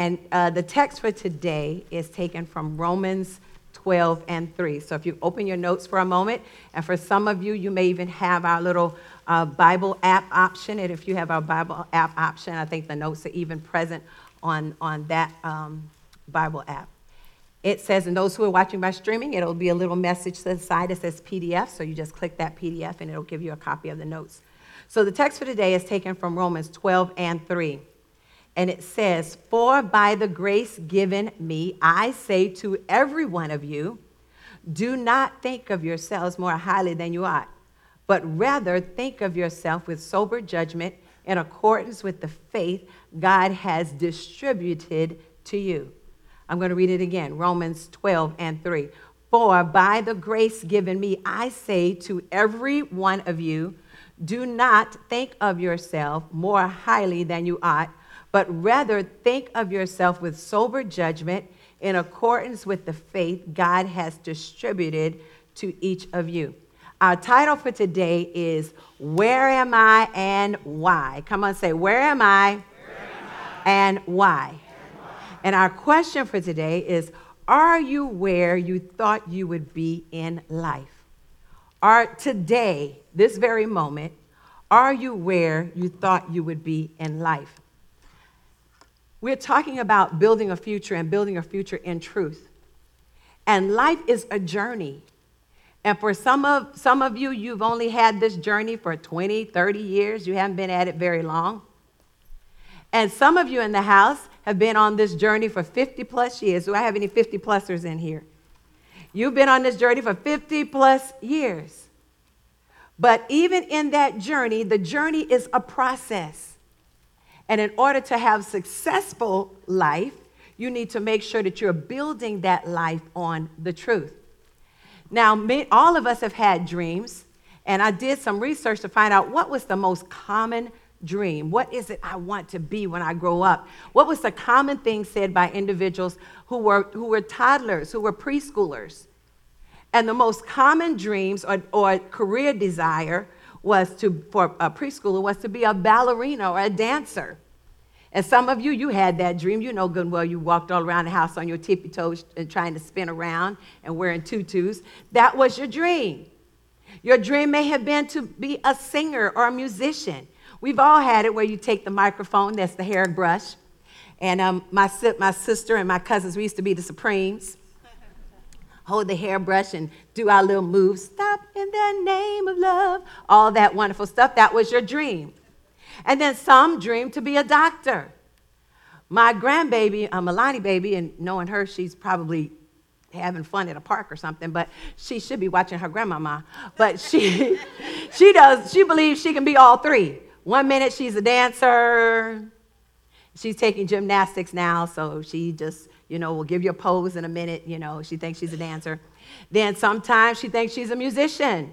And uh, the text for today is taken from Romans 12 and 3. So if you open your notes for a moment, and for some of you, you may even have our little uh, Bible app option. And if you have our Bible app option, I think the notes are even present on, on that um, Bible app. It says, and those who are watching by streaming, it'll be a little message to the side that says PDF. So you just click that PDF and it'll give you a copy of the notes. So the text for today is taken from Romans 12 and 3. And it says, For by the grace given me, I say to every one of you, do not think of yourselves more highly than you ought, but rather think of yourself with sober judgment in accordance with the faith God has distributed to you. I'm going to read it again Romans 12 and 3. For by the grace given me, I say to every one of you, do not think of yourself more highly than you ought, but rather think of yourself with sober judgment in accordance with the faith God has distributed to each of you. Our title for today is Where Am I and Why? Come on, say, Where am I, Where am I? and why? And our question for today is Are you where you thought you would be in life? Are today, this very moment, are you where you thought you would be in life? We're talking about building a future and building a future in truth. And life is a journey. And for some of, some of you, you've only had this journey for 20, 30 years. You haven't been at it very long. And some of you in the house have been on this journey for 50 plus years. Do I have any 50 plusers in here? You've been on this journey for 50 plus years. But even in that journey, the journey is a process. And in order to have successful life, you need to make sure that you're building that life on the truth. Now, all of us have had dreams, and I did some research to find out what was the most common dream? What is it I want to be when I grow up? What was the common thing said by individuals who were, who were toddlers, who were preschoolers? And the most common dreams or, or career desire was to, for a preschooler, was to be a ballerina or a dancer. And some of you, you had that dream. You know good and well you walked all around the house on your tippy toes and trying to spin around and wearing tutus. That was your dream. Your dream may have been to be a singer or a musician. We've all had it where you take the microphone, that's the hairbrush. And um, my, my sister and my cousins, we used to be the Supremes. Hold the hairbrush and do our little moves. Stop in the name of love. All that wonderful stuff. That was your dream. And then some dream to be a doctor. My grandbaby, a Milani baby, and knowing her, she's probably having fun at a park or something, but she should be watching her grandmama. But she, she does, she believes she can be all three. One minute she's a dancer. She's taking gymnastics now, so she just, you know, will give you a pose in a minute. You know, she thinks she's a dancer. Then sometimes she thinks she's a musician.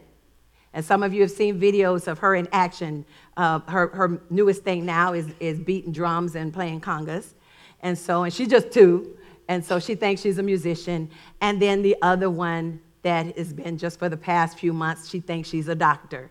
And some of you have seen videos of her in action. Uh, her, her newest thing now is, is beating drums and playing congas. And so, and she's just two. And so she thinks she's a musician. And then the other one that has been just for the past few months, she thinks she's a doctor.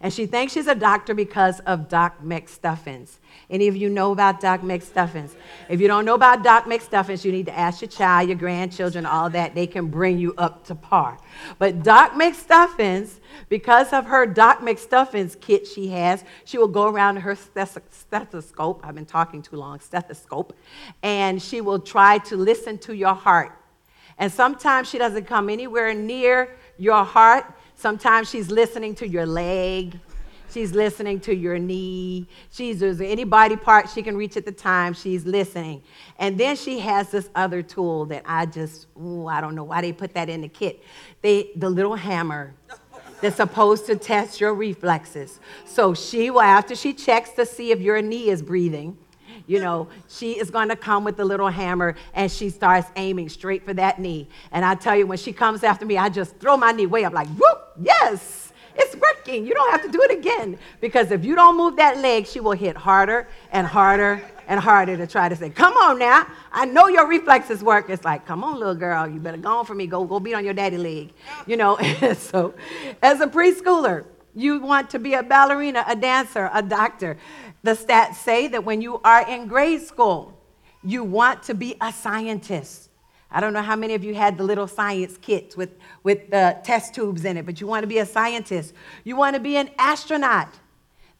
And she thinks she's a doctor because of Doc McStuffins. Any of you know about Doc McStuffins? If you don't know about Doc McStuffins, you need to ask your child, your grandchildren, all that. They can bring you up to par. But Doc McStuffins, because of her Doc McStuffins kit she has, she will go around her stethoscope. I've been talking too long, stethoscope. And she will try to listen to your heart. And sometimes she doesn't come anywhere near your heart Sometimes she's listening to your leg. She's listening to your knee. She's there's any body part she can reach at the time. She's listening. And then she has this other tool that I just, ooh, I don't know why they put that in the kit. They, the little hammer that's supposed to test your reflexes. So she will, after she checks to see if your knee is breathing, you know, she is going to come with the little hammer and she starts aiming straight for that knee. And I tell you, when she comes after me, I just throw my knee way up, like, whoop, yes, it's working. You don't have to do it again. Because if you don't move that leg, she will hit harder and harder and harder to try to say, come on now. I know your reflexes work. It's like, come on, little girl, you better go on for me. Go, go beat on your daddy leg. You know, so as a preschooler, you want to be a ballerina, a dancer, a doctor. The stats say that when you are in grade school, you want to be a scientist. I don't know how many of you had the little science kits with, with the test tubes in it, but you want to be a scientist. You want to be an astronaut.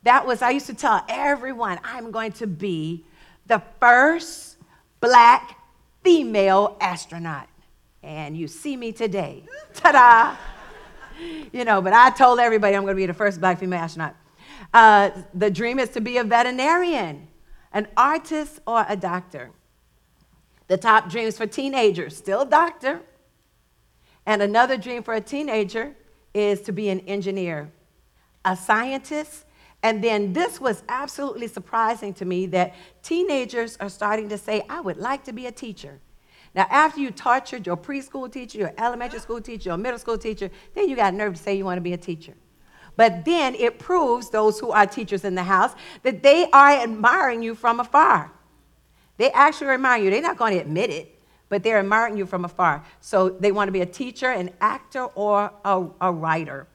That was, I used to tell everyone, I'm going to be the first black female astronaut. And you see me today. Ta da! You know, but I told everybody I'm going to be the first black female astronaut. Uh, the dream is to be a veterinarian, an artist, or a doctor. The top dreams for teenagers, still doctor. And another dream for a teenager is to be an engineer, a scientist, and then this was absolutely surprising to me that teenagers are starting to say, I would like to be a teacher. Now, after you tortured your preschool teacher, your elementary school teacher, your middle school teacher, then you got nerve to say you want to be a teacher. But then it proves those who are teachers in the house that they are admiring you from afar. They actually admire you. They're not going to admit it, but they're admiring you from afar. So they want to be a teacher, an actor, or a, a writer.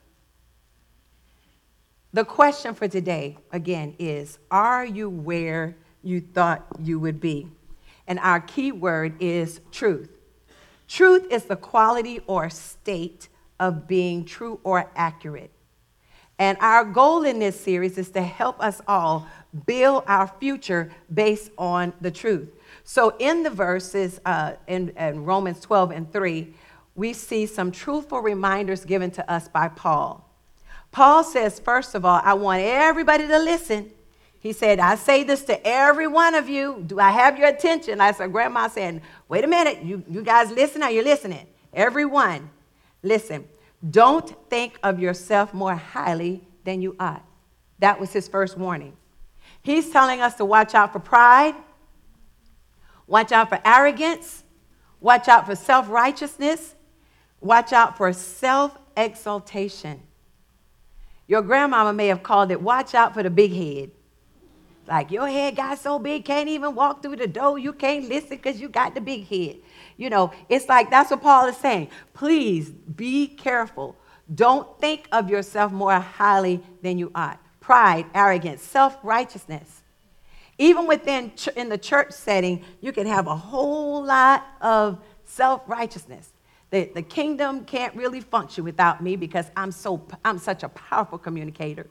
The question for today, again, is Are you where you thought you would be? And our key word is truth. Truth is the quality or state of being true or accurate. And our goal in this series is to help us all build our future based on the truth. So, in the verses uh, in, in Romans 12 and 3, we see some truthful reminders given to us by Paul. Paul says, first of all, I want everybody to listen. He said, I say this to every one of you. Do I have your attention? I said, Grandma said, wait a minute. You, you guys listen? Are you listening? Everyone, listen. Don't think of yourself more highly than you ought. That was his first warning. He's telling us to watch out for pride, watch out for arrogance, watch out for self righteousness, watch out for self exaltation. Your grandmama may have called it, watch out for the big head. Like your head got so big, can't even walk through the door. You can't listen because you got the big head. You know, it's like that's what Paul is saying. Please be careful. Don't think of yourself more highly than you ought. Pride, arrogance, self righteousness. Even within ch- in the church setting, you can have a whole lot of self righteousness. The, the kingdom can't really function without me because I'm, so, I'm such a powerful communicator.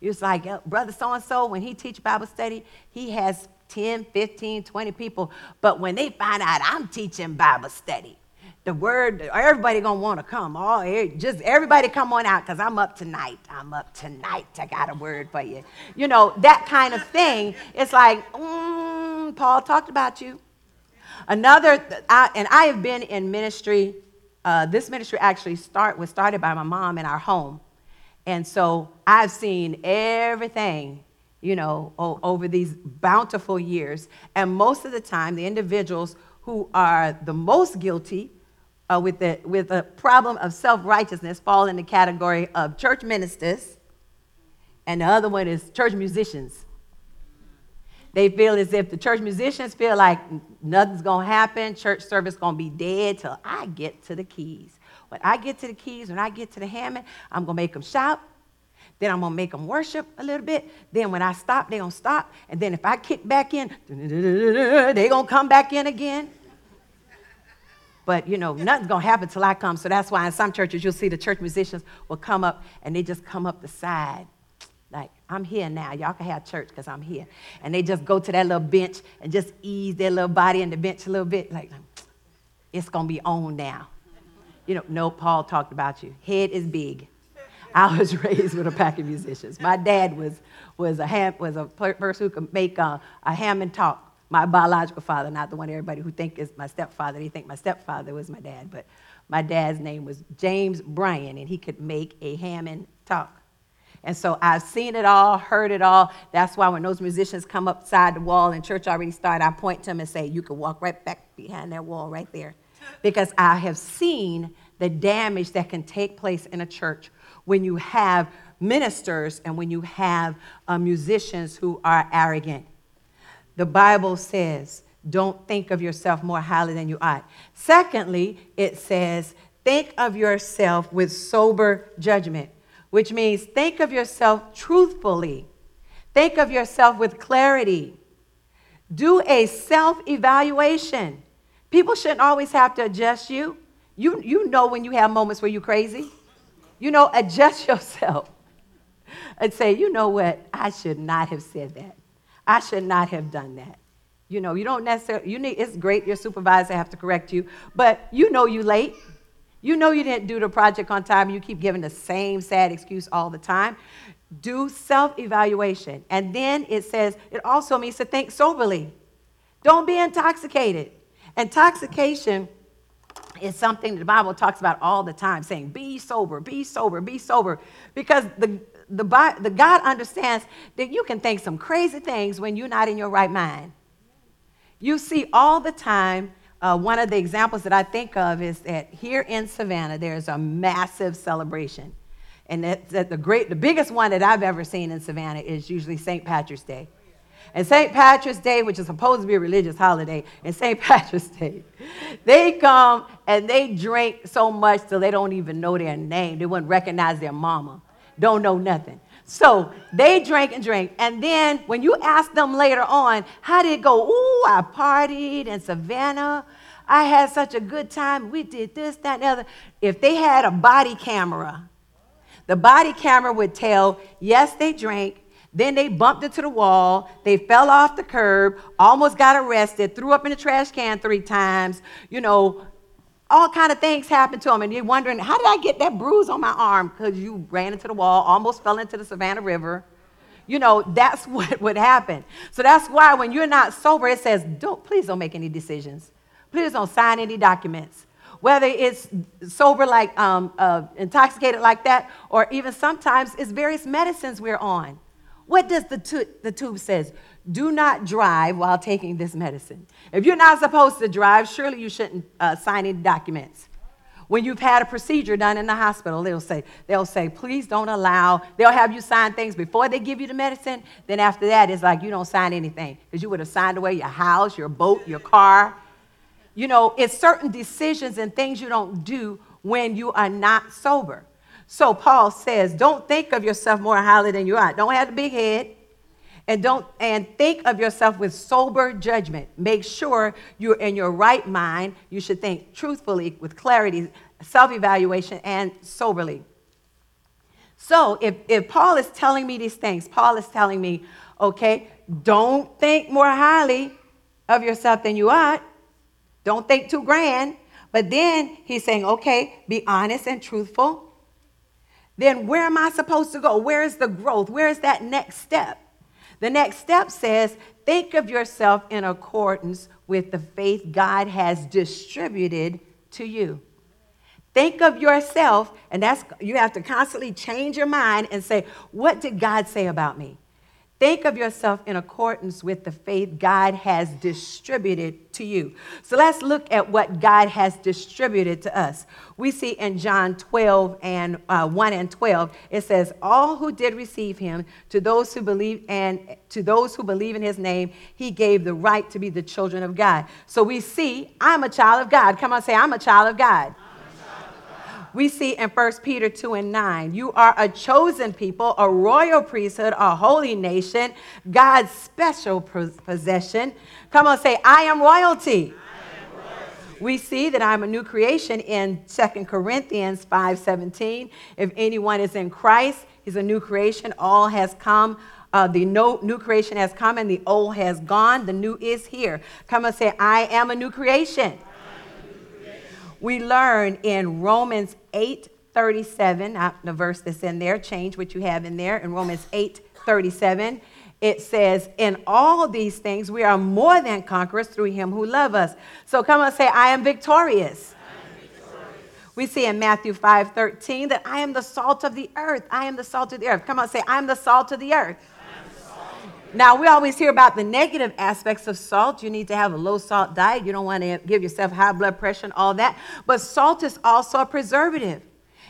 It's like, brother so and so, when he teach Bible study, he has 10, 15, 20 people. But when they find out I'm teaching Bible study, the word, everybody gonna want to come. Oh, just everybody come on out because I'm up tonight. I'm up tonight. I got a word for you. You know, that kind of thing. It's like, mm, Paul talked about you. Another, I, and I have been in ministry uh, this ministry actually start, was started by my mom in our home. And so I've seen everything, you know, over these bountiful years. And most of the time, the individuals who are the most guilty uh, with, the, with the problem of self righteousness fall in the category of church ministers, and the other one is church musicians. They feel as if the church musicians feel like nothing's to happen, church service to be dead till I get to the keys. When I get to the keys, when I get to the Hammond, I'm to make them shout. Then I'm to make them worship a little bit. Then when I stop, they're to stop. And then if I kick back in, they're to come back in again. But, you know, nothing's to happen till I come. So that's why in some churches you'll see the church musicians will come up and they just come up the side like, I'm here now. Y'all can have church because I'm here. And they just go to that little bench and just ease their little body in the bench a little bit. Like, it's to be on now. You know, no, Paul talked about you. Head is big. I was raised with a pack of musicians. My dad was, was, a, ham, was a person who could make uh, a, a Hammond talk. My biological father, not the one everybody who think is my stepfather. They think my stepfather was my dad, but my dad's name was James Bryan, and he could make a Hammond talk. And so I've seen it all, heard it all. That's why when those musicians come upside the wall and church already started, I point to them and say, You can walk right back behind that wall right there. Because I have seen the damage that can take place in a church when you have ministers and when you have uh, musicians who are arrogant. The Bible says, don't think of yourself more highly than you ought. Secondly, it says, think of yourself with sober judgment which means think of yourself truthfully, think of yourself with clarity. Do a self evaluation. People shouldn't always have to adjust you. You, you know when you have moments where you're crazy. You know, adjust yourself and say, you know what? I should not have said that. I should not have done that. You know, you don't necessarily, you need, it's great your supervisor have to correct you, but you know you late. You know you didn't do the project on time. You keep giving the same sad excuse all the time. Do self evaluation. And then it says, it also means to think soberly. Don't be intoxicated. Intoxication is something the Bible talks about all the time, saying, be sober, be sober, be sober. Because the, the, the God understands that you can think some crazy things when you're not in your right mind. You see all the time, uh, one of the examples that I think of is that here in Savannah, there's a massive celebration. And that, the, great, the biggest one that I've ever seen in Savannah is usually St. Patrick's Day. And St. Patrick's Day, which is supposed to be a religious holiday, and St. Patrick's Day, they come and they drink so much till they don't even know their name. They wouldn't recognize their mama, don't know nothing. So they drank and drank. And then when you ask them later on, how did it go? Ooh, I partied in Savannah. I had such a good time. We did this, that, and the other. If they had a body camera, the body camera would tell, yes, they drank. Then they bumped into the wall. They fell off the curb, almost got arrested, threw up in the trash can three times. You know, all kind of things happened to him and you're wondering how did i get that bruise on my arm? Because you ran into the wall almost fell into the savannah river. You know that's what would happen. So that's why when you're not sober it says don't please don't make any decisions. Please don't sign any documents. Whether it's sober like um, uh, intoxicated like that or even sometimes it's various medicines we're on what does the, tu- the tube says do not drive while taking this medicine. If you're not supposed to drive, surely you shouldn't uh, sign any documents. When you've had a procedure done in the hospital, they'll say, they'll say, please don't allow, they'll have you sign things before they give you the medicine. Then after that, it's like you don't sign anything because you would have signed away your house, your boat, your car. You know, it's certain decisions and things you don't do when you are not sober. So Paul says, don't think of yourself more highly than you are. Don't have a big head. And don't and think of yourself with sober judgment. Make sure you're in your right mind. You should think truthfully with clarity self-evaluation and soberly. So if, if paul is telling me these things paul is telling me okay don't think more highly of yourself than you ought. Don't think too grand. But then he's saying okay be honest and truthful then where am i supposed to go where is the growth where is that next step the next step says, think of yourself in accordance with the faith God has distributed to you. Think of yourself, and that's you have to constantly change your mind and say, what did God say about me? Think of yourself in accordance with the faith God has distributed to you. So let's look at what God has distributed to us. We see in John 12 and uh, 1 and 12, it says, All who did receive him, to those who believe and to those who believe in his name, he gave the right to be the children of God. So we see, I'm a child of God. Come on, say, I'm a child of God we see in 1 Peter 2 and 9. You are a chosen people, a royal priesthood, a holy nation, God's special possession. Come on, say, I am royalty. We see that I'm a new creation in 2 Corinthians 5:17. If anyone is in Christ, he's a new creation. All has come. Uh, the new creation has come and the old has gone. The new is here. Come and say, I am a new creation we learn in Romans 8 37, the verse that's in there, change what you have in there. In Romans 8 37, it says, In all these things we are more than conquerors through him who love us. So come on, say, I am victorious. We see in Matthew 5 13 that I am the salt of the earth. I am the salt of the earth. Come on, say, I am the salt of the earth. Now, we always hear about the negative aspects of salt. You need to have a low salt diet. You don't want to give yourself high blood pressure and all that. But salt is also a preservative.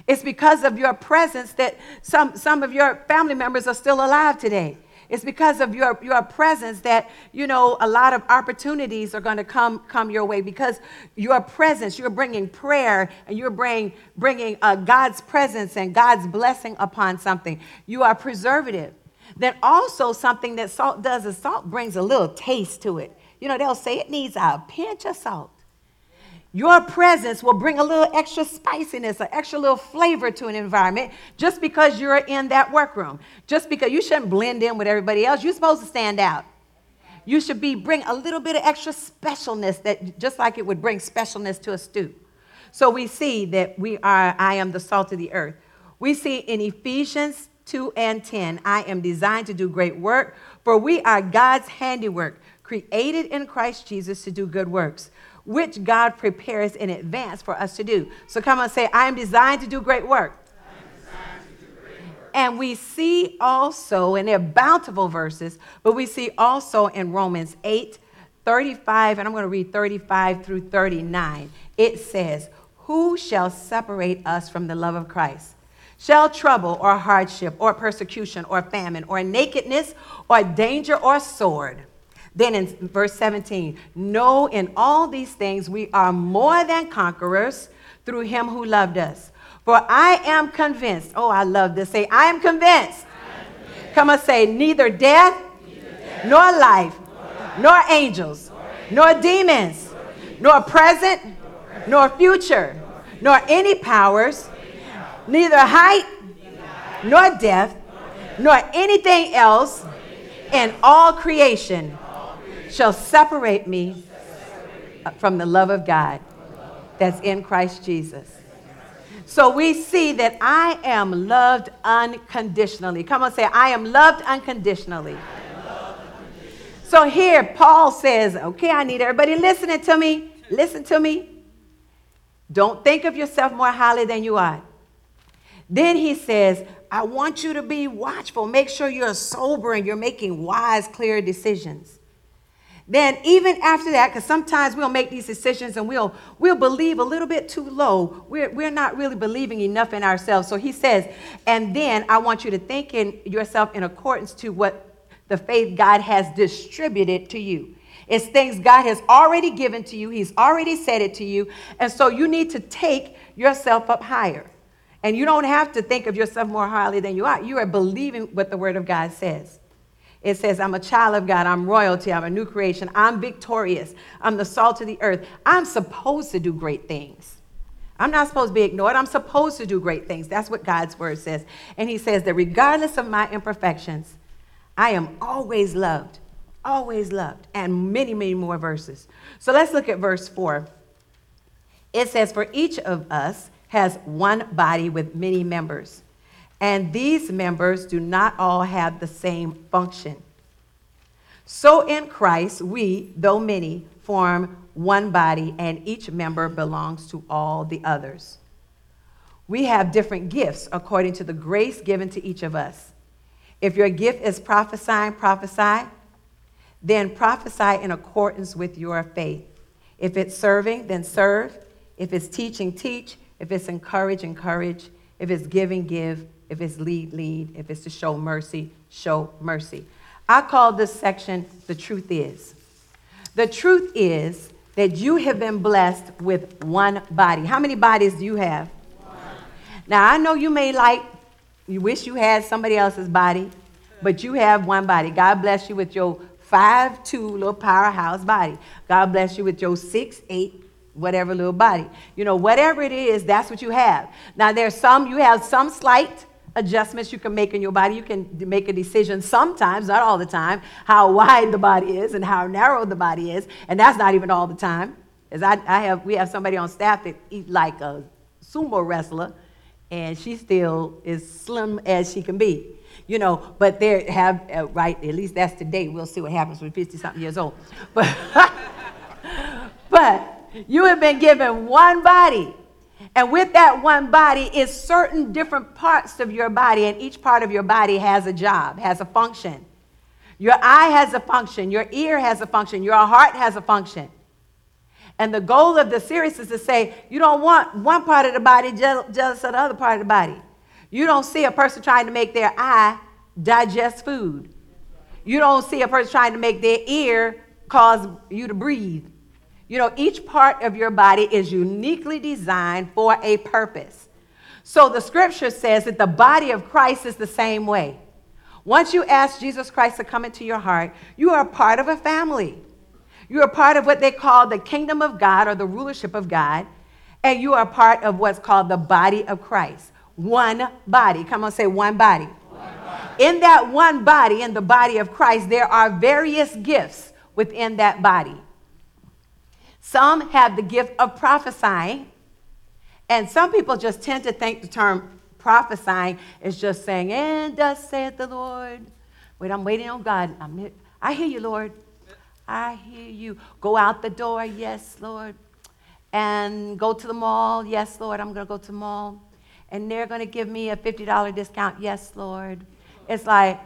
It's because of your presence that some, some of your family members are still alive today. It's because of your, your presence that, you know, a lot of opportunities are going to come, come your way because your presence, you're bringing prayer and you're bring, bringing uh, God's presence and God's blessing upon something. You are preservative. Then also something that salt does is salt brings a little taste to it. You know, they'll say it needs a pinch of salt. Your presence will bring a little extra spiciness, an extra little flavor to an environment just because you're in that workroom. Just because you shouldn't blend in with everybody else. You're supposed to stand out. You should be bring a little bit of extra specialness that just like it would bring specialness to a stew. So we see that we are I am the salt of the earth. We see in Ephesians 2 and 10, I am designed to do great work, for we are God's handiwork, created in Christ Jesus to do good works which God prepares in advance for us to do. So come on, say, I am designed to do great work. And we see also, and they're bountiful verses, but we see also in Romans 8, 35, and I'm going to read 35 through 39. It says, Who shall separate us from the love of Christ? Shall trouble or hardship or persecution or famine or nakedness or danger or sword? Then in verse 17, know in all these things we are more than conquerors through him who loved us. For I am convinced, oh, I love this. Say, I am convinced. I am convinced. Come and say, neither death, neither death nor, life, nor, life, nor angels, nor, nor demons, nor, nor present, nor future, nor any powers, neither height, nor depth, nor anything else in all creation shall separate me from the love of God that's in Christ Jesus. So we see that I am loved unconditionally. Come on, say, I am loved unconditionally. So here, Paul says, okay, I need everybody listening to me. Listen to me. Don't think of yourself more highly than you are. Then he says, I want you to be watchful. Make sure you're sober and you're making wise, clear decisions then even after that, because sometimes we'll make these decisions and we'll, we'll believe a little bit too low. We're, we're not really believing enough in ourselves. So he says, and then I want you to think in yourself in accordance to what the faith God has distributed to you. It's things God has already given to you. He's already said it to you. And so you need to take yourself up higher. And you don't have to think of yourself more highly than you are. You are believing what the Word of God says. It says, I'm a child of God. I'm royalty. I'm a new creation. I'm victorious. I'm the salt of the earth. I'm supposed to do great things. I'm not supposed to be ignored. I'm supposed to do great things. That's what God's word says. And he says that regardless of my imperfections, I am always loved, always loved, and many, many more verses. So let's look at verse 4. It says, For each of us has one body with many members and these members do not all have the same function. So in Christ, we, though many, form one body, and each member belongs to all the others. We have different gifts according to the grace given to each of us. If your gift is prophesying, prophesy. Then prophesy in accordance with your faith. If it's serving, then serve. If it's teaching, teach. If it's encourage, encourage. If it's giving, give. If it's lead, lead. If it's to show mercy, show mercy. I call this section The Truth Is. The truth is that you have been blessed with one body. How many bodies do you have? One. Now, I know you may like, you wish you had somebody else's body, but you have one body. God bless you with your five two little powerhouse body. God bless you with your six eight whatever little body. You know, whatever it is, that's what you have. Now, there's some, you have some slight adjustments you can make in your body. You can make a decision sometimes, not all the time, how wide the body is and how narrow the body is. And that's not even all the time. As I, I have, we have somebody on staff that eat like a sumo wrestler, and she still is slim as she can be. You know, but there have, uh, right, at least that's today. We'll see what happens when 50 something years old. But, but you have been given one body and with that one body is certain different parts of your body, and each part of your body has a job, has a function. Your eye has a function, your ear has a function, your heart has a function. And the goal of the series is to say you don't want one part of the body jealous of the other part of the body. You don't see a person trying to make their eye digest food. You don't see a person trying to make their ear cause you to breathe. You know, each part of your body is uniquely designed for a purpose. So the scripture says that the body of Christ is the same way. Once you ask Jesus Christ to come into your heart, you are part of a family. You are part of what they call the kingdom of God or the rulership of God, and you are part of what's called the body of Christ. One body. Come on, say one body. In that one body, in the body of Christ, there are various gifts within that body. Some have the gift of prophesying, and some people just tend to think the term prophesying is just saying, and thus saith the Lord. Wait, I'm waiting on God. I'm, I hear you, Lord. I hear you. Go out the door, yes, Lord. And go to the mall, yes, Lord. I'm going to go to the mall. And they're going to give me a $50 discount, yes, Lord. It's like,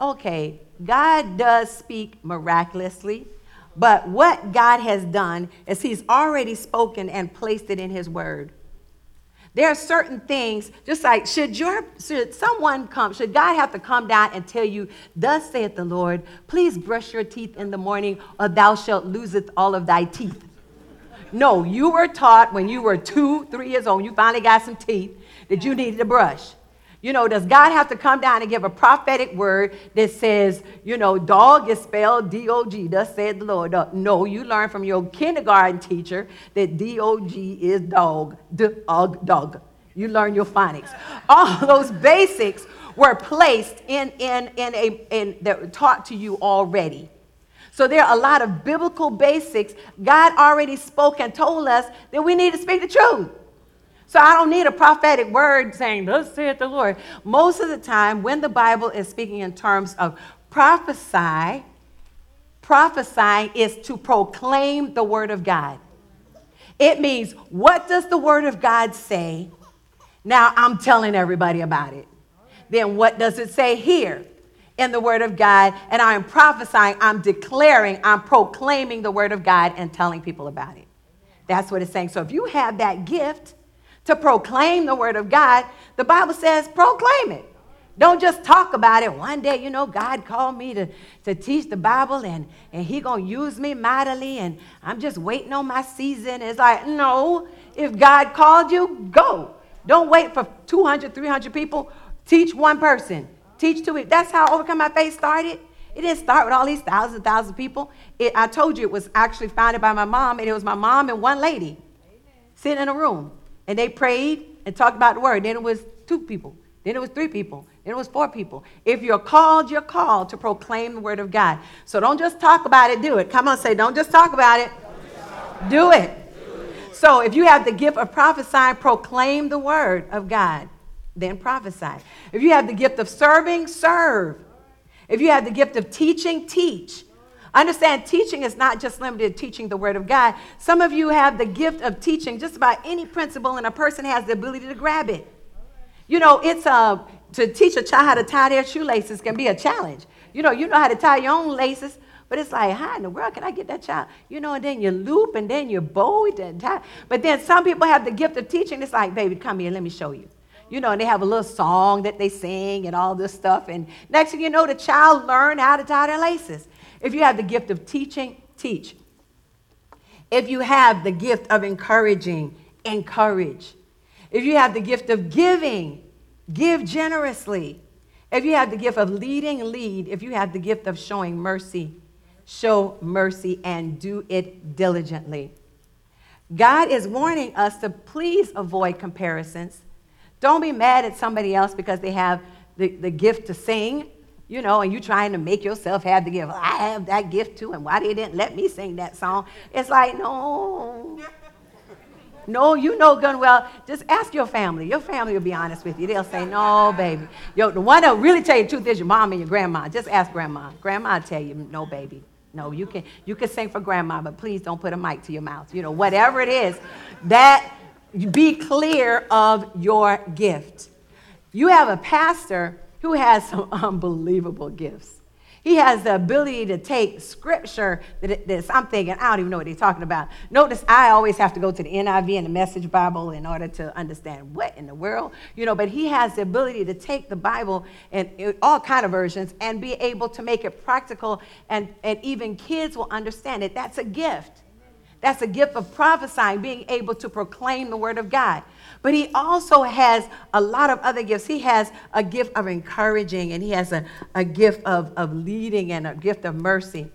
okay, God does speak miraculously. But what God has done is He's already spoken and placed it in His Word. There are certain things, just like should your should someone come, should God have to come down and tell you, Thus saith the Lord, please brush your teeth in the morning, or thou shalt loseth all of thy teeth. No, you were taught when you were two, three years old, you finally got some teeth that you needed to brush. You know, does God have to come down and give a prophetic word that says, you know, dog is spelled D O G, thus said the Lord? Uh, no, you learn from your kindergarten teacher that D O G is dog, dog, dog. You learn your phonics. All those basics were placed in, in, in a, in, that were taught to you already. So there are a lot of biblical basics. God already spoke and told us that we need to speak the truth. So I don't need a prophetic word saying, Thus saith the Lord. Most of the time, when the Bible is speaking in terms of prophesy, prophesying is to proclaim the word of God. It means, what does the word of God say? Now I'm telling everybody about it. Then what does it say here in the word of God? And I'm prophesying, I'm declaring, I'm proclaiming the word of God and telling people about it. That's what it's saying. So if you have that gift, to proclaim the word of God, the Bible says proclaim it. Don't just talk about it. One day, you know, God called me to, to teach the Bible and, and he going to use me mightily and I'm just waiting on my season. It's like, no, if God called you, go. Don't wait for 200, 300 people. Teach one person. Teach two. That's how Overcoming By Faith started. It didn't start with all these thousands and thousands of people. It, I told you it was actually founded by my mom, and it was my mom and one lady sitting in a room. And they prayed and talked about the word. Then it was two people. Then it was three people. Then it was four people. If you're called, you're called to proclaim the word of God. So don't just talk about it, do it. Come on, say, don't just talk about it, do it. So if you have the gift of prophesying, proclaim the word of God, then prophesy. If you have the gift of serving, serve. If you have the gift of teaching, teach. Understand, teaching is not just limited to teaching the Word of God. Some of you have the gift of teaching just about any principle, and a person has the ability to grab it. You know, it's a, uh, to teach a child how to tie their shoelaces can be a challenge. You know, you know how to tie your own laces, but it's like, how in the world can I get that child? You know, and then you loop and then you bow it and tie. But then some people have the gift of teaching. It's like, baby, come here, let me show you. You know, and they have a little song that they sing and all this stuff. And next thing you know, the child learned how to tie their laces. If you have the gift of teaching, teach. If you have the gift of encouraging, encourage. If you have the gift of giving, give generously. If you have the gift of leading, lead. If you have the gift of showing mercy, show mercy and do it diligently. God is warning us to please avoid comparisons. Don't be mad at somebody else because they have the, the gift to sing you know, and you trying to make yourself have the gift. I have that gift too, and why they didn't let me sing that song? It's like, no. No, you know good well. Just ask your family. Your family will be honest with you. They'll say, no, baby. Yo, the one that really tell you the truth is your mom and your grandma. Just ask grandma. Grandma will tell you, no, baby. No, you can you can sing for grandma, but please don't put a mic to your mouth. You know, whatever it is, that be clear of your gift. You have a pastor who has some unbelievable gifts. He has the ability to take scripture that, that I'm thinking, I don't even know what he's talking about. Notice I always have to go to the NIV and the Message Bible in order to understand what in the world, you know, but he has the ability to take the Bible and uh, all kind of versions and be able to make it practical and, and even kids will understand it. That's a gift. That's a gift of prophesying, being able to proclaim the word of God. But he also has a lot of other gifts. He has a gift of encouraging, and he has a, a gift of, of leading and a gift of mercy.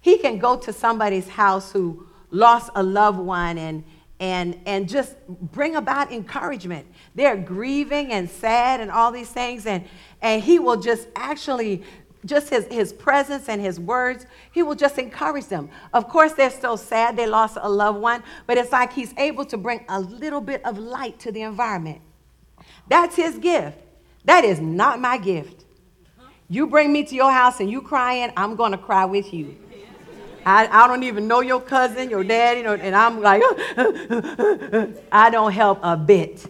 He can go to somebody's house who lost a loved one and, and, and just bring about encouragement. They're grieving and sad and all these things, and, and he will just actually just his, his presence and his words, he will just encourage them. Of course, they're still sad they lost a loved one, but it's like he's able to bring a little bit of light to the environment. That's his gift. That is not my gift. You bring me to your house and you crying, I'm going to cry with you. I, I don't even know your cousin, your dad, you know, and I'm like, I don't help a bit.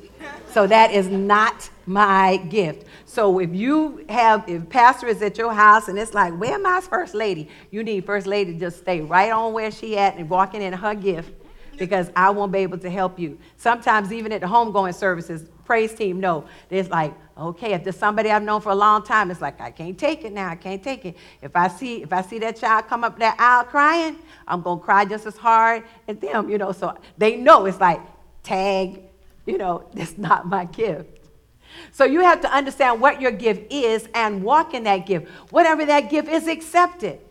So that is not my gift. So if you have, if pastor is at your house and it's like, where my first lady? You need first lady to just stay right on where she at and walking in her gift because I won't be able to help you. Sometimes even at the homegoing services, praise team, no. It's like, okay, if there's somebody I've known for a long time, it's like, I can't take it now. I can't take it. If I see, if I see that child come up that aisle crying, I'm to cry just as hard as them, you know. So they know it's like, tag, you know, that's not my gift. So you have to understand what your gift is and walk in that gift. Whatever that gift is, accept it.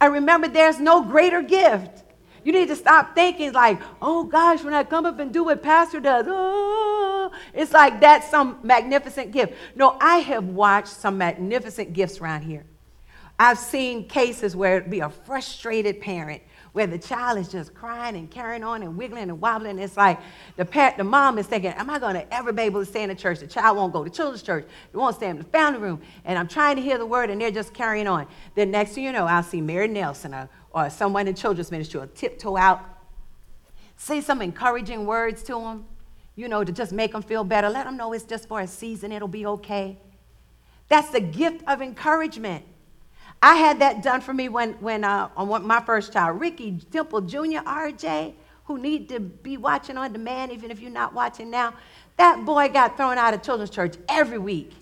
And remember, there's no greater gift. You need to stop thinking like, oh gosh, when I come up and do what Pastor does, oh, it's like that's some magnificent gift. No, I have watched some magnificent gifts around here. I've seen cases where it be a frustrated parent where the child is just crying and carrying on and wiggling and wobbling. It's like the, parent, the mom is thinking, Am I going to ever be able to stay in the church? The child won't go to children's church. They won't stay in the family room. And I'm trying to hear the word, and they're just carrying on. Then next thing you know, I'll see Mary Nelson or, or someone in children's ministry will tiptoe out, say some encouraging words to them, you know, to just make them feel better. Let them know it's just for a season, it'll be okay. That's the gift of encouragement. I had that done for me when, when uh, on my first child, Ricky Temple Jr., RJ, who need to be watching on demand, even if you're not watching now. That boy got thrown out of children's church every week.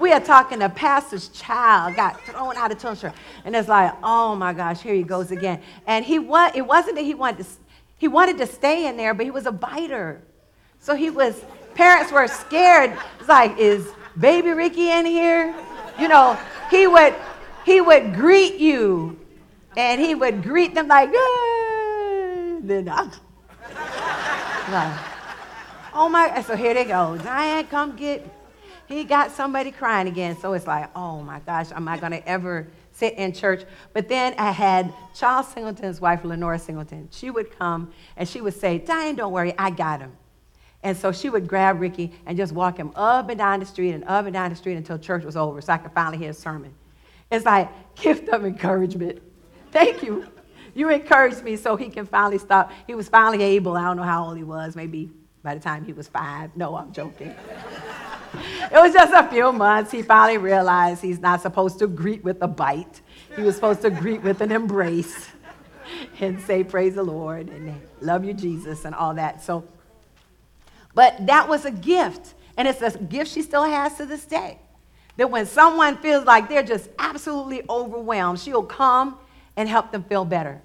We are talking a pastor's child got thrown out of children's church. And it's like, oh my gosh, here he goes again. And he was, it wasn't that he wanted to, he wanted to stay in there, but he was a biter. So he was, parents were scared. It's like, is baby Ricky in here? You know, he would, he would greet you and he would greet them like, then I, like, oh my, so here they go. Diane, come get, he got somebody crying again. So it's like, oh my gosh, am I going to ever sit in church? But then I had Charles Singleton's wife, Lenora Singleton. She would come and she would say, Diane, don't worry, I got him. And so she would grab Ricky and just walk him up and down the street and up and down the street until church was over so I could finally hear a sermon. It's like gift of encouragement. Thank you. You encouraged me so he can finally stop. He was finally able. I don't know how old he was. Maybe by the time he was five. No, I'm joking. it was just a few months. He finally realized he's not supposed to greet with a bite. He was supposed to greet with an embrace and say, Praise the Lord and love you, Jesus, and all that. So, but that was a gift. And it's a gift she still has to this day that when someone feels like they're just absolutely overwhelmed, she'll come and help them feel better.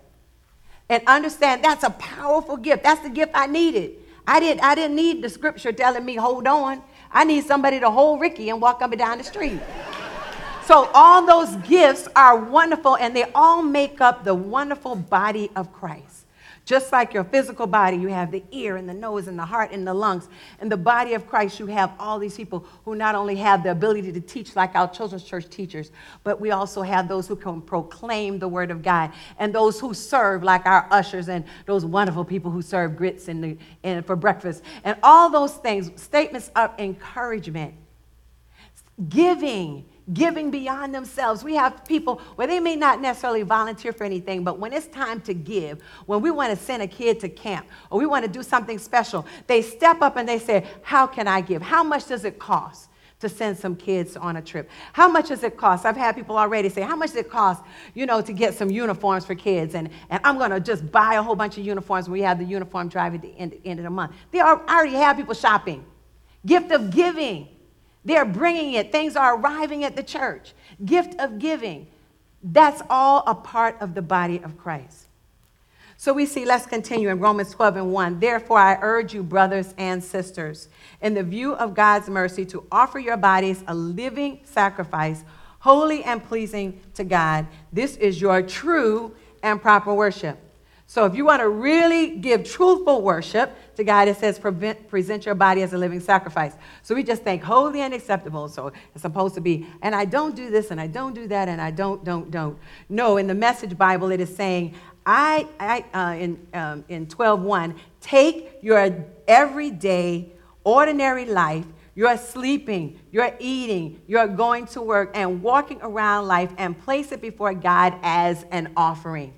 And understand that's a powerful gift. That's the gift I needed. I, didn't, I didn't need the scripture telling me, hold on. I need somebody to hold Ricky and walk up and down the street. so, all those gifts are wonderful, and they all make up the wonderful body of Christ. Just like your physical body, you have the ear and the nose and the heart and the lungs. In the body of Christ, you have all these people who not only have the ability to teach like our children's church teachers, but we also have those who can proclaim the word of God and those who serve like our ushers and those wonderful people who serve grits in the, in, for breakfast. And all those things, statements of encouragement, giving giving beyond themselves. We have people where they may not necessarily volunteer for anything, but when it's time to give, when we want to send a kid to camp or we want to do something special, they step up and they say, How can I give? How much does it cost? To send some kids on a trip. How much does it cost? I've had people already say, How much does it cost, you know, to get some uniforms for kids? And, and I'm to just buy a whole bunch of uniforms. We have the uniform drive at the end, end of the month. They are already have people shopping. Gift of giving. They're bringing it. Things are arriving at the church. Gift of giving. That's all a part of the body of Christ. So we see, let's continue in Romans 12 and 1. Therefore, I urge you, brothers and sisters, in the view of God's mercy, to offer your bodies a living sacrifice, holy and pleasing to God. This is your true and proper worship. So if you want to really give truthful worship to God, it says present your body as a living sacrifice. So we just think holy and acceptable. So it's supposed to be, and I don't do this and I don't do that and I don't, don't, don't. No, in the Message Bible, it is saying, I, I uh, in, um, in 12.1, take your everyday, ordinary life, you're sleeping, you're eating, you're going to work, and walking around life and place it before God as an offering.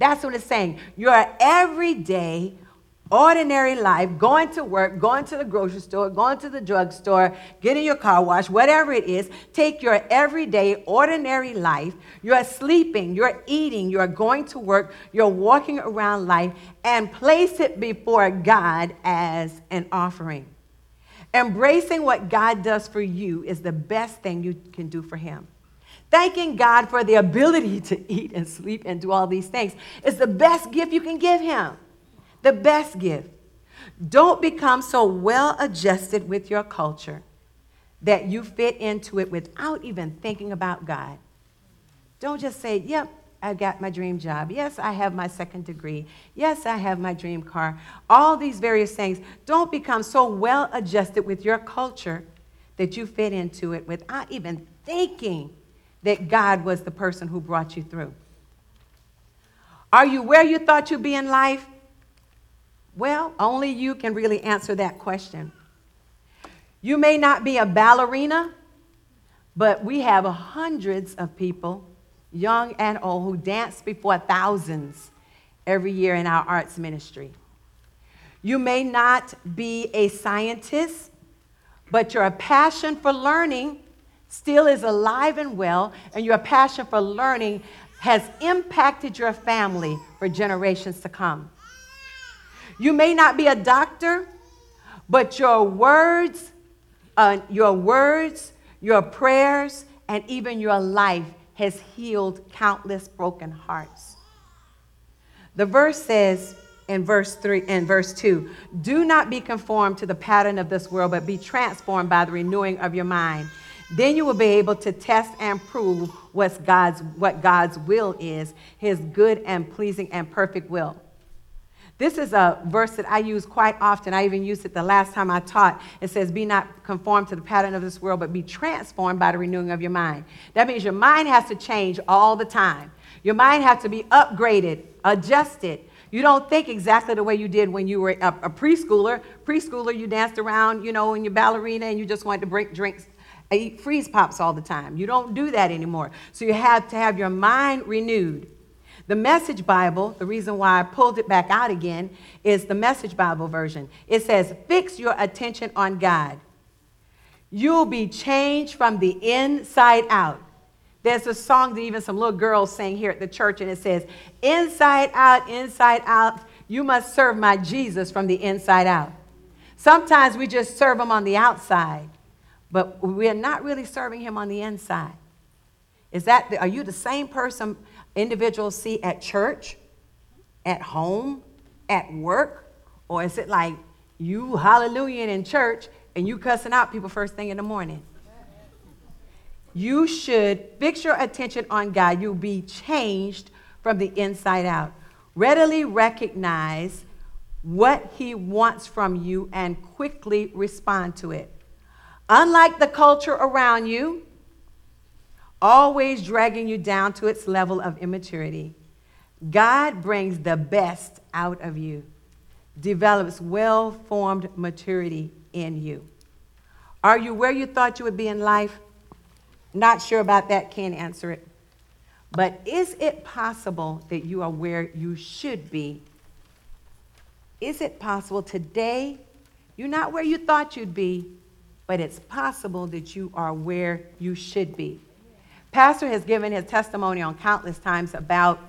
That's what it's saying. Your everyday, ordinary life, going to work, going to the grocery store, going to the drugstore, getting your car washed, whatever it is, take your everyday, ordinary life. You're sleeping, you're eating, you're going to work, you're walking around life, and place it before God as an offering. Embracing what God does for you is the best thing you can do for Him. Thanking God for the ability to eat and sleep and do all these things is the best gift you can give Him. The best gift. Don't become so well adjusted with your culture that you fit into it without even thinking about God. Don't just say, Yep, I got my dream job. Yes, I have my second degree. Yes, I have my dream car. All these various things. Don't become so well adjusted with your culture that you fit into it without even thinking that God was the person who brought you through? Are you where you thought you'd be in life? Well, only you can really answer that question. You may not be a ballerina, but we have hundreds of people, young and old, who dance before thousands every year in our arts ministry. You may not be a scientist, but your passion for learning still is alive and well, and your passion for learning has impacted your family for generations to come. You may not be a doctor, but your words, uh, your words, your prayers, and even your life has healed countless broken hearts. The verse says in verse 3 and verse 2, do not be conformed to the pattern of this world, but be transformed by the renewing of your mind then you will be able to test and prove what's God's, what God's will is, his good and pleasing and perfect will. This is a verse that I use quite often. I even used it the last time I taught. It says, Be not conformed to the pattern of this world, but be transformed by the renewing of your mind. That means your mind has to change all the time. Your mind has to be upgraded, adjusted. You don't think exactly the way you did when you were a, a preschooler. Preschooler, you danced around, you know, in your ballerina and you just wanted to break drinks I eat freeze pops all the time. You don't do that anymore. So you have to have your mind renewed. The Message Bible, the reason why I pulled it back out again, is the Message Bible version. It says, Fix your attention on God. You'll be changed from the inside out. There's a song that even some little girls sing here at the church, and it says, Inside out, inside out, you must serve my Jesus from the inside out. Sometimes we just serve him on the outside but we're not really serving him on the inside. Is that, are you the same person individuals see at church, at home, at work? Or is it like you hallelujah in church and you cussing out people first thing in the morning? You should fix your attention on God. You'll be changed from the inside out. Readily recognize what He wants from you and quickly respond to it. Unlike the culture around you, always dragging you down to its level of immaturity, God brings the best out of you, develops well formed maturity in you. Are you where you thought you would be in life? Not sure about that, can't answer it. But is it possible that you are where you should be? Is it possible today you're not where you thought you'd be, but it's possible that you are where you should be. Pastor has given his testimony on countless times about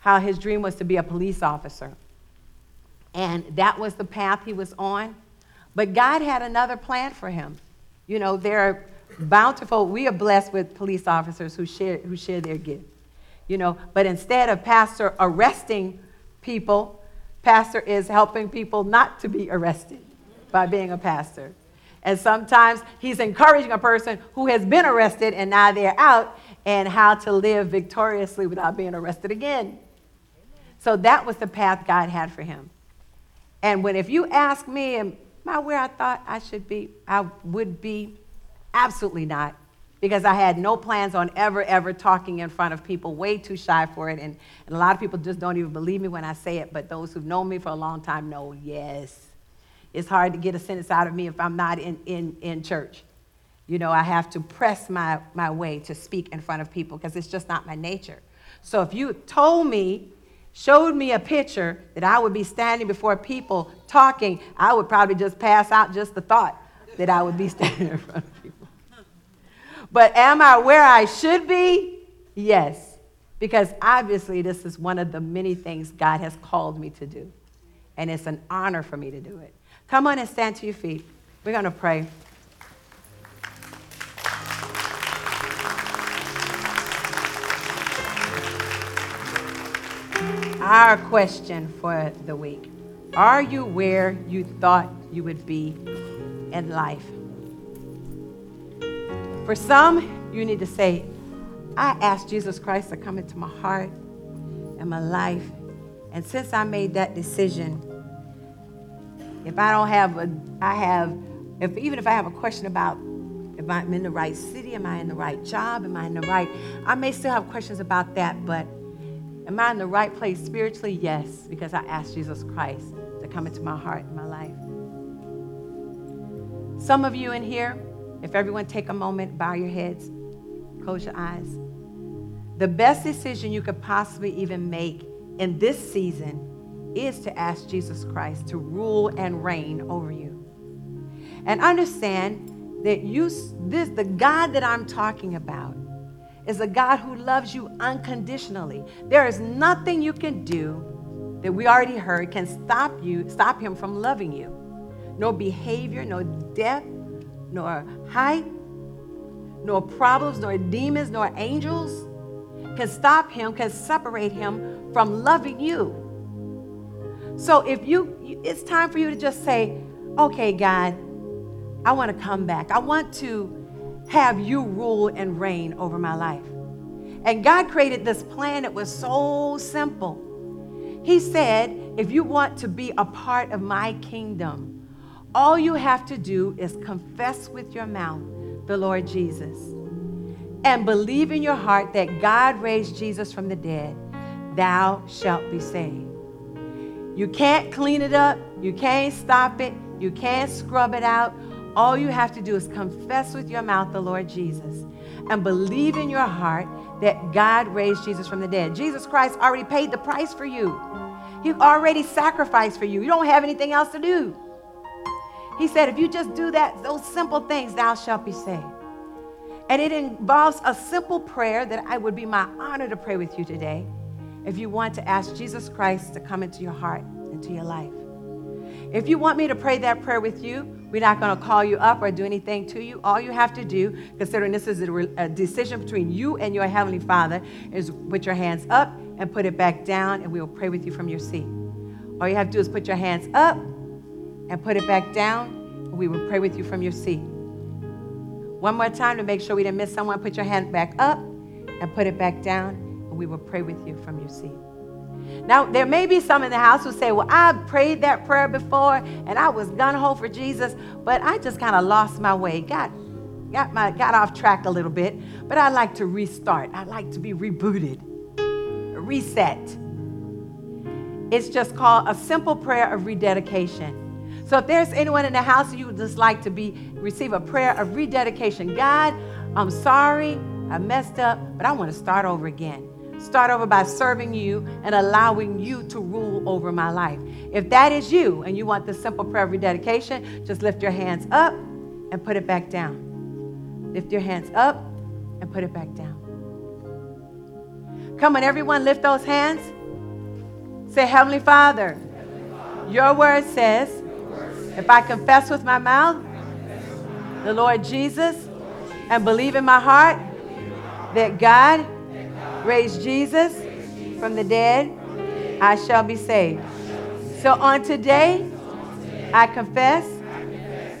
how his dream was to be a police officer. And that was the path he was on. But God had another plan for him. You know, there are bountiful. We are blessed with police officers who share, who share their gift. You know, but instead of pastor arresting people. Pastor is helping people not to be arrested by being a pastor. And sometimes he's encouraging a person who has been arrested and now they're out and how to live victoriously without being arrested again. So that was the path God had for him. And when if you ask me, am I where I thought I should be? I would be absolutely not. Because I had no plans on ever, ever talking in front of people, way too shy for it. And, and a lot of people just don't even believe me when I say it, but those who've known me for a long time know, yes. It's hard to get a sentence out of me if I'm not in, in, in church. You know, I have to press my, my way to speak in front of people because it's just not my nature. So if you told me, showed me a picture that I would be standing before people talking, I would probably just pass out just the thought that I would be standing in front of people. But am I where I should be? Yes. Because obviously, this is one of the many things God has called me to do. And it's an honor for me to do it. Come on and stand to your feet. We're going to pray. Our question for the week Are you where you thought you would be in life? For some, you need to say, I asked Jesus Christ to come into my heart and my life. And since I made that decision, if I don't have a, I have, if even if I have a question about if I'm in the right city, am I in the right job, am I in the right, I may still have questions about that, but Am I in the right place spiritually? Yes, because I asked Jesus Christ to come into my heart and my life. Some of you in here, if everyone take a moment, bow your heads, close your eyes. The best decision you could possibly even make in this season is to ask Jesus Christ to rule and reign over you. And understand that you this the God that I'm talking about is a God who loves you unconditionally. There is nothing you can do that we already heard can stop you, stop him from loving you. No behavior, no death, nor height, nor problems, nor demons, nor angels can stop him, can separate him from loving you. So if you, it's time for you to just say, okay, God, I want to come back. I want to have you rule and reign over my life. And God created this plan that was so simple. He said, if you want to be a part of my kingdom, all you have to do is confess with your mouth the Lord Jesus and believe in your heart that God raised Jesus from the dead, thou shalt be saved. You can't clean it up, you can't stop it, you can't scrub it out. All you have to do is confess with your mouth the Lord Jesus and believe in your heart that God raised Jesus from the dead. Jesus Christ already paid the price for you. He already sacrificed for you. You don't have anything else to do. He said, if you just do that, those simple things, thou shalt be saved. And it involves a simple prayer that I would be my honor to pray with you today if you want to ask Jesus Christ to come into your heart, into your life. If you want me to pray that prayer with you, we're not going to call you up or do anything to you. All you have to do, considering this is a, decision between you and your Heavenly Father, is put your hands up and put it back down, and we will pray with you from your seat. All you have to do is put your hands up and put it back down, and we will pray with you from your seat. One more time to make sure we didn't miss someone, put your hand back up and put it back down, we will pray with you from your seat. Now, there may be some in the house who say, Well, I prayed that prayer before and I was gun ho for Jesus, but I just kind of lost my way. Got, got, my, got off track a little bit, but I like to restart. I like to be rebooted, reset. It's just called a simple prayer of rededication. So if there's anyone in the house you would just like to be receive a prayer of rededication, God, I'm sorry, I messed up, but I want to start over again start over by serving you and allowing you to rule over my life. If that is you and you want this simple prayer of rededication, just lift your hands up and put it back down. Lift your hands up and put it back down. Come on, everyone, lift those hands. Say, Heavenly Father, your word says, if I confess with my mouth the Lord Jesus and believe in my heart that God raised Jesus from the dead, I shall be saved. So on today, I confess.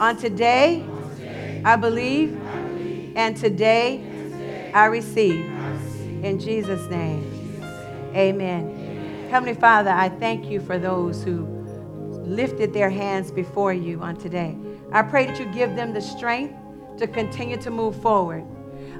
On today, I believe. And today, I receive. In Jesus' name, amen. Heavenly Father, I thank you for those who lifted their hands before you on today. I pray that you give them the strength to continue to move forward.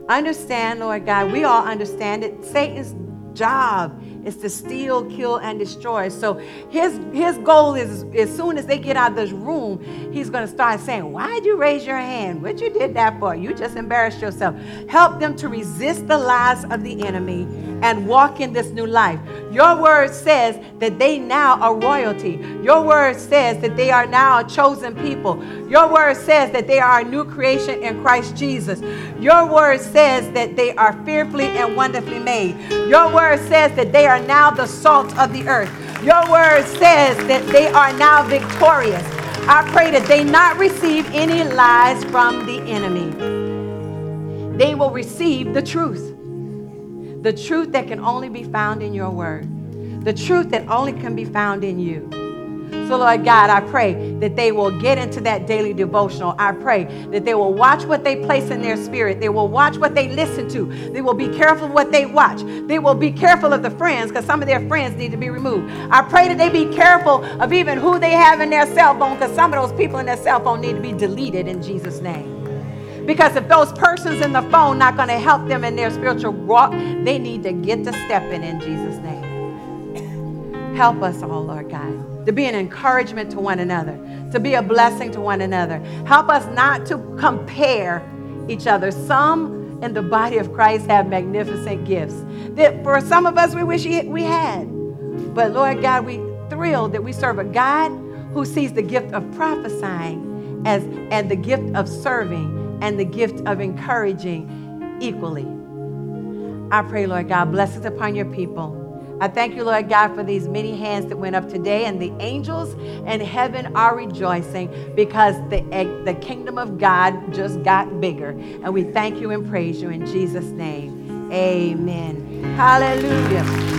Understand, Lord God, we all understand it. Satan's job is to steal, kill, and destroy. So his his goal is as soon as they get out of this room, he's going to start saying, "Why'd you raise your hand? What you did that for? You just embarrassed yourself." Help them to resist the lies of the enemy and walk in this new life. Your word says that they now are royalty. Your word says that they are now a chosen people. Your word says that they are a new creation in Christ Jesus. Your word says that they are fearfully and wonderfully made. Your word says that they are now the salt of the earth. Your word says that they are now victorious. I pray that they not receive any lies from the enemy. They will receive the truth the truth that can only be found in your word, the truth that only can be found in you. So, Lord God, I pray that they will get into that daily devotional. I pray that they will watch what they place in their spirit. They will watch what they listen to. They will be careful what they watch. They will be careful of the friends because some of their friends need to be removed. I pray that they be careful of even who they have in their cell phone because some of those people in their cell phone need to be deleted in Jesus' name. Because if those persons in the phone not going to help them in their spiritual walk, they need to get to stepping in Jesus' name. Help us all, Lord God, to be an encouragement to one another, to be a blessing to one another. Help us not to compare each other. Some in the body of Christ have magnificent gifts that for some of us we wish we had. But Lord God, we thrilled that we serve a God who sees the gift of prophesying as and the gift of serving and the gift of encouraging equally. I pray, Lord God, blessings upon your people. I thank you, Lord God, for these many hands that went up today, and the angels in heaven are rejoicing because the, the kingdom of God just got bigger. And we thank you and praise you in Jesus' name. Amen. Hallelujah.